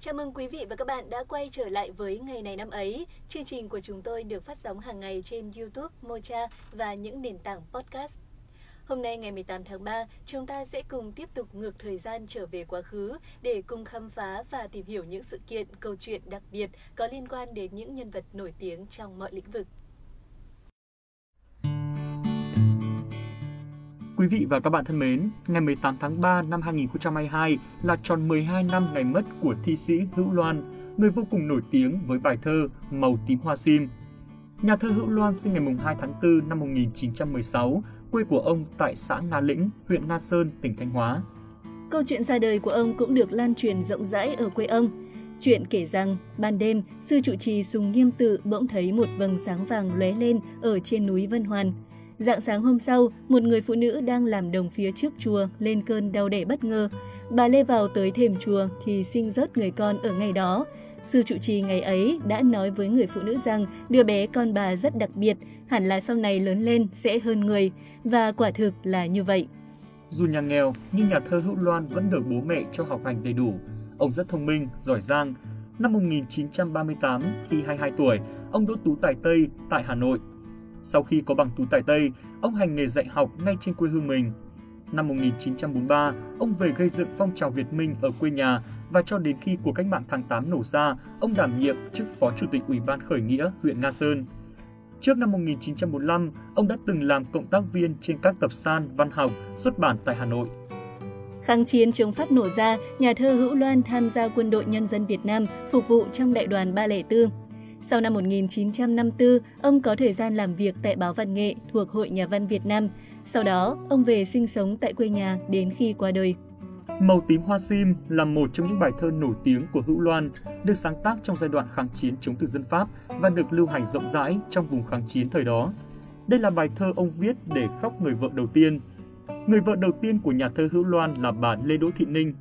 Chào mừng quý vị và các bạn đã quay trở lại với ngày này năm ấy. Chương trình của chúng tôi được phát sóng hàng ngày trên YouTube, Mocha và những nền tảng podcast. Hôm nay ngày 18 tháng 3, chúng ta sẽ cùng tiếp tục ngược thời gian trở về quá khứ để cùng khám phá và tìm hiểu những sự kiện, câu chuyện đặc biệt có liên quan đến những nhân vật nổi tiếng trong mọi lĩnh vực. Quý vị và các bạn thân mến, ngày 18 tháng 3 năm 2022 là tròn 12 năm ngày mất của thi sĩ Hữu Loan, người vô cùng nổi tiếng với bài thơ Màu tím hoa sim. Nhà thơ Hữu Loan sinh ngày 2 tháng 4 năm 1916, quê của ông tại xã Nga Lĩnh, huyện Nga Sơn, tỉnh Thanh Hóa. Câu chuyện ra đời của ông cũng được lan truyền rộng rãi ở quê ông. Chuyện kể rằng, ban đêm, sư trụ trì Sùng Nghiêm Tự bỗng thấy một vầng sáng vàng lóe lên ở trên núi Vân Hoàn – Dạng sáng hôm sau, một người phụ nữ đang làm đồng phía trước chùa lên cơn đau đẻ bất ngờ. Bà lê vào tới thềm chùa thì sinh rớt người con ở ngày đó. Sư trụ trì ngày ấy đã nói với người phụ nữ rằng đứa bé con bà rất đặc biệt, hẳn là sau này lớn lên sẽ hơn người, và quả thực là như vậy. Dù nhà nghèo, nhưng nhà thơ Hữu Loan vẫn được bố mẹ cho học hành đầy đủ. Ông rất thông minh, giỏi giang. Năm 1938, khi 22 tuổi, ông đỗ tú tài Tây tại Hà Nội sau khi có bằng tú tài Tây, ông hành nghề dạy học ngay trên quê hương mình. Năm 1943, ông về gây dựng phong trào Việt Minh ở quê nhà và cho đến khi cuộc cách mạng tháng 8 nổ ra, ông đảm nhiệm chức Phó Chủ tịch Ủy ban Khởi nghĩa huyện Nga Sơn. Trước năm 1945, ông đã từng làm cộng tác viên trên các tập san văn học xuất bản tại Hà Nội. Kháng chiến chống Pháp nổ ra, nhà thơ Hữu Loan tham gia quân đội nhân dân Việt Nam phục vụ trong đại đoàn 304. Sau năm 1954, ông có thời gian làm việc tại báo Văn nghệ thuộc Hội Nhà văn Việt Nam. Sau đó, ông về sinh sống tại quê nhà đến khi qua đời. Màu tím hoa sim là một trong những bài thơ nổi tiếng của Hữu Loan, được sáng tác trong giai đoạn kháng chiến chống thực dân Pháp và được lưu hành rộng rãi trong vùng kháng chiến thời đó. Đây là bài thơ ông viết để khóc người vợ đầu tiên. Người vợ đầu tiên của nhà thơ Hữu Loan là bà Lê Đỗ Thị Ninh.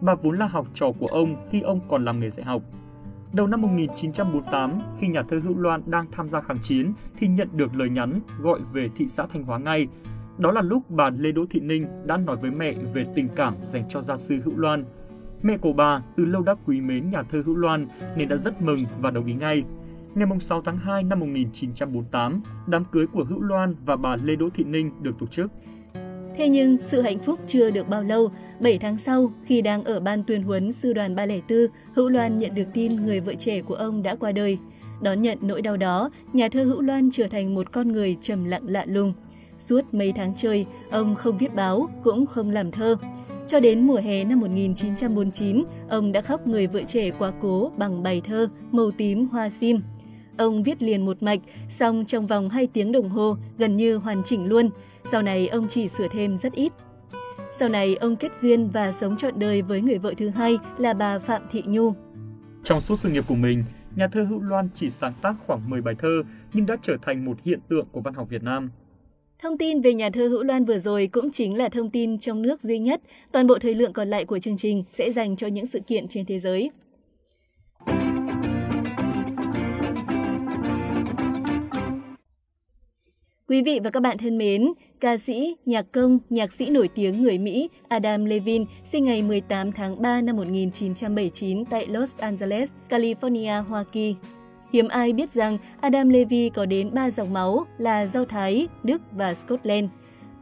Bà vốn là học trò của ông khi ông còn làm nghề dạy học. Đầu năm 1948, khi nhà thơ Hữu Loan đang tham gia kháng chiến thì nhận được lời nhắn gọi về thị xã Thanh Hóa ngay. Đó là lúc bà Lê Đỗ Thị Ninh đã nói với mẹ về tình cảm dành cho gia sư Hữu Loan. Mẹ của bà từ lâu đã quý mến nhà thơ Hữu Loan nên đã rất mừng và đồng ý ngay. Ngày 6 tháng 2 năm 1948, đám cưới của Hữu Loan và bà Lê Đỗ Thị Ninh được tổ chức. Thế nhưng sự hạnh phúc chưa được bao lâu, 7 tháng sau, khi đang ở ban tuyên huấn sư đoàn 304, Hữu Loan nhận được tin người vợ trẻ của ông đã qua đời. Đón nhận nỗi đau đó, nhà thơ Hữu Loan trở thành một con người trầm lặng lạ lùng. Suốt mấy tháng trời, ông không viết báo, cũng không làm thơ. Cho đến mùa hè năm 1949, ông đã khóc người vợ trẻ quá cố bằng bài thơ Màu tím hoa sim. Ông viết liền một mạch, xong trong vòng 2 tiếng đồng hồ, gần như hoàn chỉnh luôn. Sau này ông chỉ sửa thêm rất ít. Sau này ông kết duyên và sống trọn đời với người vợ thứ hai là bà Phạm Thị Nhu. Trong suốt sự nghiệp của mình, nhà thơ Hữu Loan chỉ sáng tác khoảng 10 bài thơ nhưng đã trở thành một hiện tượng của văn học Việt Nam. Thông tin về nhà thơ Hữu Loan vừa rồi cũng chính là thông tin trong nước duy nhất. Toàn bộ thời lượng còn lại của chương trình sẽ dành cho những sự kiện trên thế giới. Quý vị và các bạn thân mến, ca sĩ, nhạc công, nhạc sĩ nổi tiếng người Mỹ Adam Levine sinh ngày 18 tháng 3 năm 1979 tại Los Angeles, California, Hoa Kỳ. Hiếm ai biết rằng Adam Levy có đến 3 dòng máu là Do Thái, Đức và Scotland.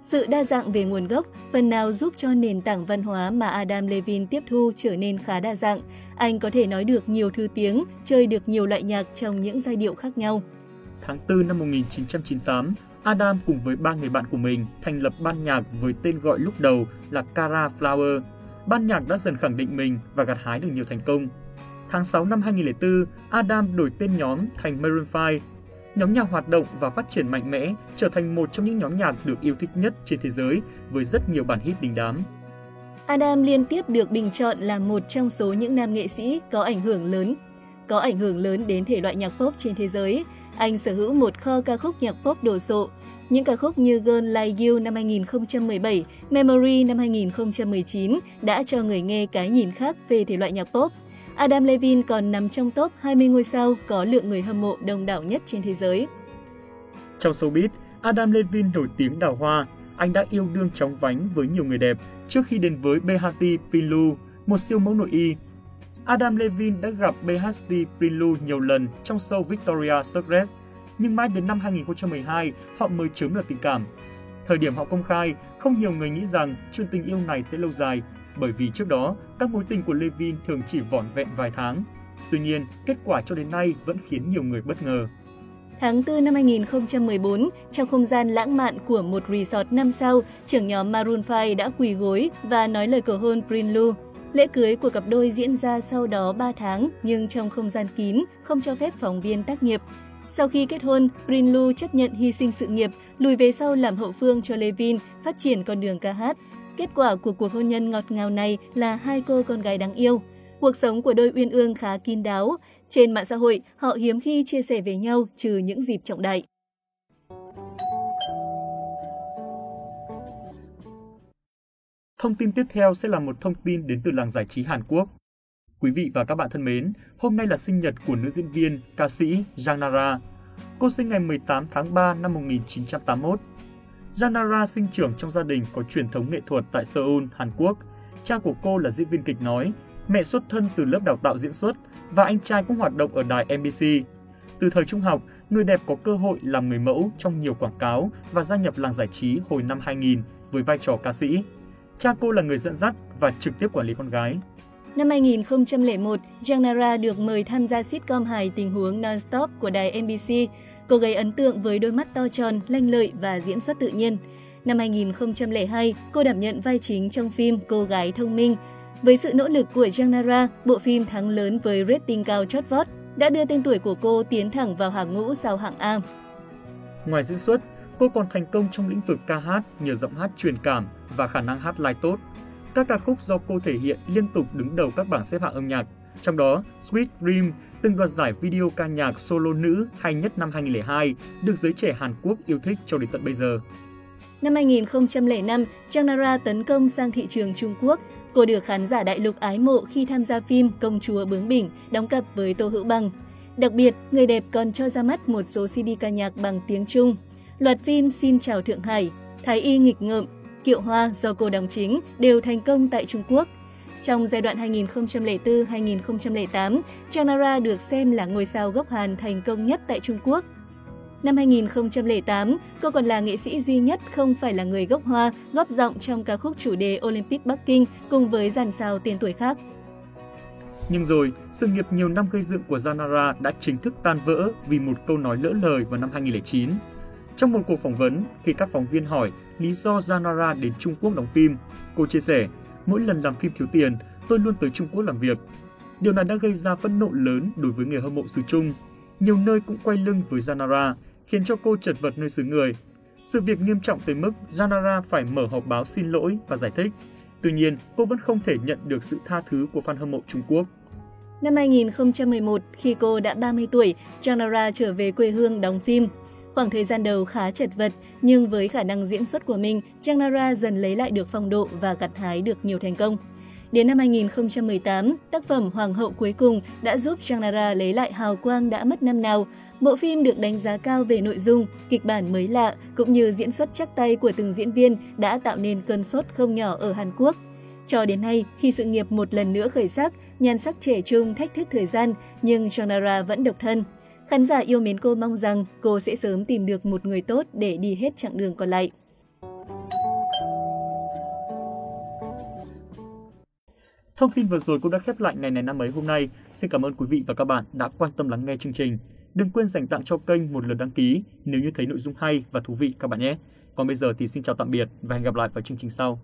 Sự đa dạng về nguồn gốc phần nào giúp cho nền tảng văn hóa mà Adam Levine tiếp thu trở nên khá đa dạng. Anh có thể nói được nhiều thứ tiếng, chơi được nhiều loại nhạc trong những giai điệu khác nhau. Tháng 4 năm 1998, Adam cùng với ba người bạn của mình thành lập ban nhạc với tên gọi lúc đầu là Cara Flower. Ban nhạc đã dần khẳng định mình và gặt hái được nhiều thành công. Tháng 6 năm 2004, Adam đổi tên nhóm thành Maroon 5. Nhóm nhạc hoạt động và phát triển mạnh mẽ, trở thành một trong những nhóm nhạc được yêu thích nhất trên thế giới với rất nhiều bản hit đình đám. Adam liên tiếp được bình chọn là một trong số những nam nghệ sĩ có ảnh hưởng lớn có ảnh hưởng lớn đến thể loại nhạc pop trên thế giới anh sở hữu một kho ca khúc nhạc pop đồ sộ. Những ca khúc như Girl Like You năm 2017, Memory năm 2019 đã cho người nghe cái nhìn khác về thể loại nhạc pop. Adam Levine còn nằm trong top 20 ngôi sao có lượng người hâm mộ đông đảo nhất trên thế giới. Trong showbiz, Adam Levine nổi tiếng đào hoa. Anh đã yêu đương chóng vánh với nhiều người đẹp trước khi đến với Behati Pilu, một siêu mẫu nội y. Adam Levine đã gặp BHT Prilu nhiều lần trong show Victoria Secret, nhưng mãi đến năm 2012 họ mới chớm được tình cảm. Thời điểm họ công khai, không nhiều người nghĩ rằng chuyện tình yêu này sẽ lâu dài, bởi vì trước đó các mối tình của Levine thường chỉ vỏn vẹn vài tháng. Tuy nhiên, kết quả cho đến nay vẫn khiến nhiều người bất ngờ. Tháng 4 năm 2014, trong không gian lãng mạn của một resort năm sao, trưởng nhóm Maroon 5 đã quỳ gối và nói lời cầu hôn Prinlu. Lễ cưới của cặp đôi diễn ra sau đó 3 tháng nhưng trong không gian kín, không cho phép phóng viên tác nghiệp. Sau khi kết hôn, Brinlu chấp nhận hy sinh sự nghiệp, lùi về sau làm hậu phương cho Levin phát triển con đường ca hát. Kết quả của cuộc hôn nhân ngọt ngào này là hai cô con gái đáng yêu. Cuộc sống của đôi uyên ương khá kín đáo. Trên mạng xã hội, họ hiếm khi chia sẻ về nhau trừ những dịp trọng đại. Thông tin tiếp theo sẽ là một thông tin đến từ làng giải trí Hàn Quốc. Quý vị và các bạn thân mến, hôm nay là sinh nhật của nữ diễn viên, ca sĩ Jang Nara. Cô sinh ngày 18 tháng 3 năm 1981. Jang Nara sinh trưởng trong gia đình có truyền thống nghệ thuật tại Seoul, Hàn Quốc. Cha của cô là diễn viên kịch nói, mẹ xuất thân từ lớp đào tạo diễn xuất và anh trai cũng hoạt động ở đài MBC. Từ thời trung học, người đẹp có cơ hội làm người mẫu trong nhiều quảng cáo và gia nhập làng giải trí hồi năm 2000 với vai trò ca sĩ. Cha cô là người dẫn dắt và trực tiếp quản lý con gái. Năm 2001, Jang Nara được mời tham gia sitcom hài tình huống Non-Stop của đài NBC. Cô gây ấn tượng với đôi mắt to tròn, lanh lợi và diễn xuất tự nhiên. Năm 2002, cô đảm nhận vai chính trong phim Cô gái thông minh. Với sự nỗ lực của Jang Nara, bộ phim thắng lớn với rating cao chót vót đã đưa tên tuổi của cô tiến thẳng vào hàng ngũ sau hạng A. Ngoài diễn xuất, cô còn thành công trong lĩnh vực ca hát nhờ giọng hát truyền cảm và khả năng hát live tốt. Các ca khúc do cô thể hiện liên tục đứng đầu các bảng xếp hạng âm nhạc, trong đó Sweet Dream từng đoạt giải video ca nhạc solo nữ hay nhất năm 2002, được giới trẻ Hàn Quốc yêu thích cho đến tận bây giờ. Năm 2005, Jang Nara tấn công sang thị trường Trung Quốc. Cô được khán giả đại lục ái mộ khi tham gia phim Công chúa bướng bỉnh, đóng cặp với Tô Hữu Bằng. Đặc biệt, người đẹp còn cho ra mắt một số CD ca nhạc bằng tiếng Trung. Loạt phim Xin chào Thượng Hải, Thái y nghịch ngợm, Kiệu Hoa do cô đóng chính đều thành công tại Trung Quốc. Trong giai đoạn 2004-2008, Chanara được xem là ngôi sao gốc Hàn thành công nhất tại Trung Quốc. Năm 2008, cô còn là nghệ sĩ duy nhất không phải là người gốc Hoa góp giọng trong ca khúc chủ đề Olympic Bắc Kinh cùng với dàn sao tiền tuổi khác. Nhưng rồi, sự nghiệp nhiều năm gây dựng của Zanara đã chính thức tan vỡ vì một câu nói lỡ lời vào năm 2009. Trong một cuộc phỏng vấn, khi các phóng viên hỏi lý do Zanara đến Trung Quốc đóng phim, cô chia sẻ, mỗi lần làm phim thiếu tiền, tôi luôn tới Trung Quốc làm việc. Điều này đã gây ra phẫn nộ lớn đối với người hâm mộ xứ Trung. Nhiều nơi cũng quay lưng với Zanara, khiến cho cô chật vật nơi xứ người. Sự việc nghiêm trọng tới mức Zanara phải mở họp báo xin lỗi và giải thích. Tuy nhiên, cô vẫn không thể nhận được sự tha thứ của fan hâm mộ Trung Quốc. Năm 2011, khi cô đã 30 tuổi, Janara trở về quê hương đóng phim. Khoảng thời gian đầu khá chật vật, nhưng với khả năng diễn xuất của mình, Trang Nara dần lấy lại được phong độ và gặt hái được nhiều thành công. Đến năm 2018, tác phẩm Hoàng hậu cuối cùng đã giúp Trang Nara lấy lại hào quang đã mất năm nào. Bộ phim được đánh giá cao về nội dung, kịch bản mới lạ cũng như diễn xuất chắc tay của từng diễn viên đã tạo nên cơn sốt không nhỏ ở Hàn Quốc. Cho đến nay, khi sự nghiệp một lần nữa khởi sắc, nhan sắc trẻ trung thách thức thời gian, nhưng Janara vẫn độc thân. Khán giả yêu mến cô mong rằng cô sẽ sớm tìm được một người tốt để đi hết chặng đường còn lại. Thông tin vừa rồi cũng đã khép lại ngày này năm ấy hôm nay. Xin cảm ơn quý vị và các bạn đã quan tâm lắng nghe chương trình. Đừng quên dành tặng cho kênh một lượt đăng ký nếu như thấy nội dung hay và thú vị các bạn nhé. Còn bây giờ thì xin chào tạm biệt và hẹn gặp lại vào chương trình sau.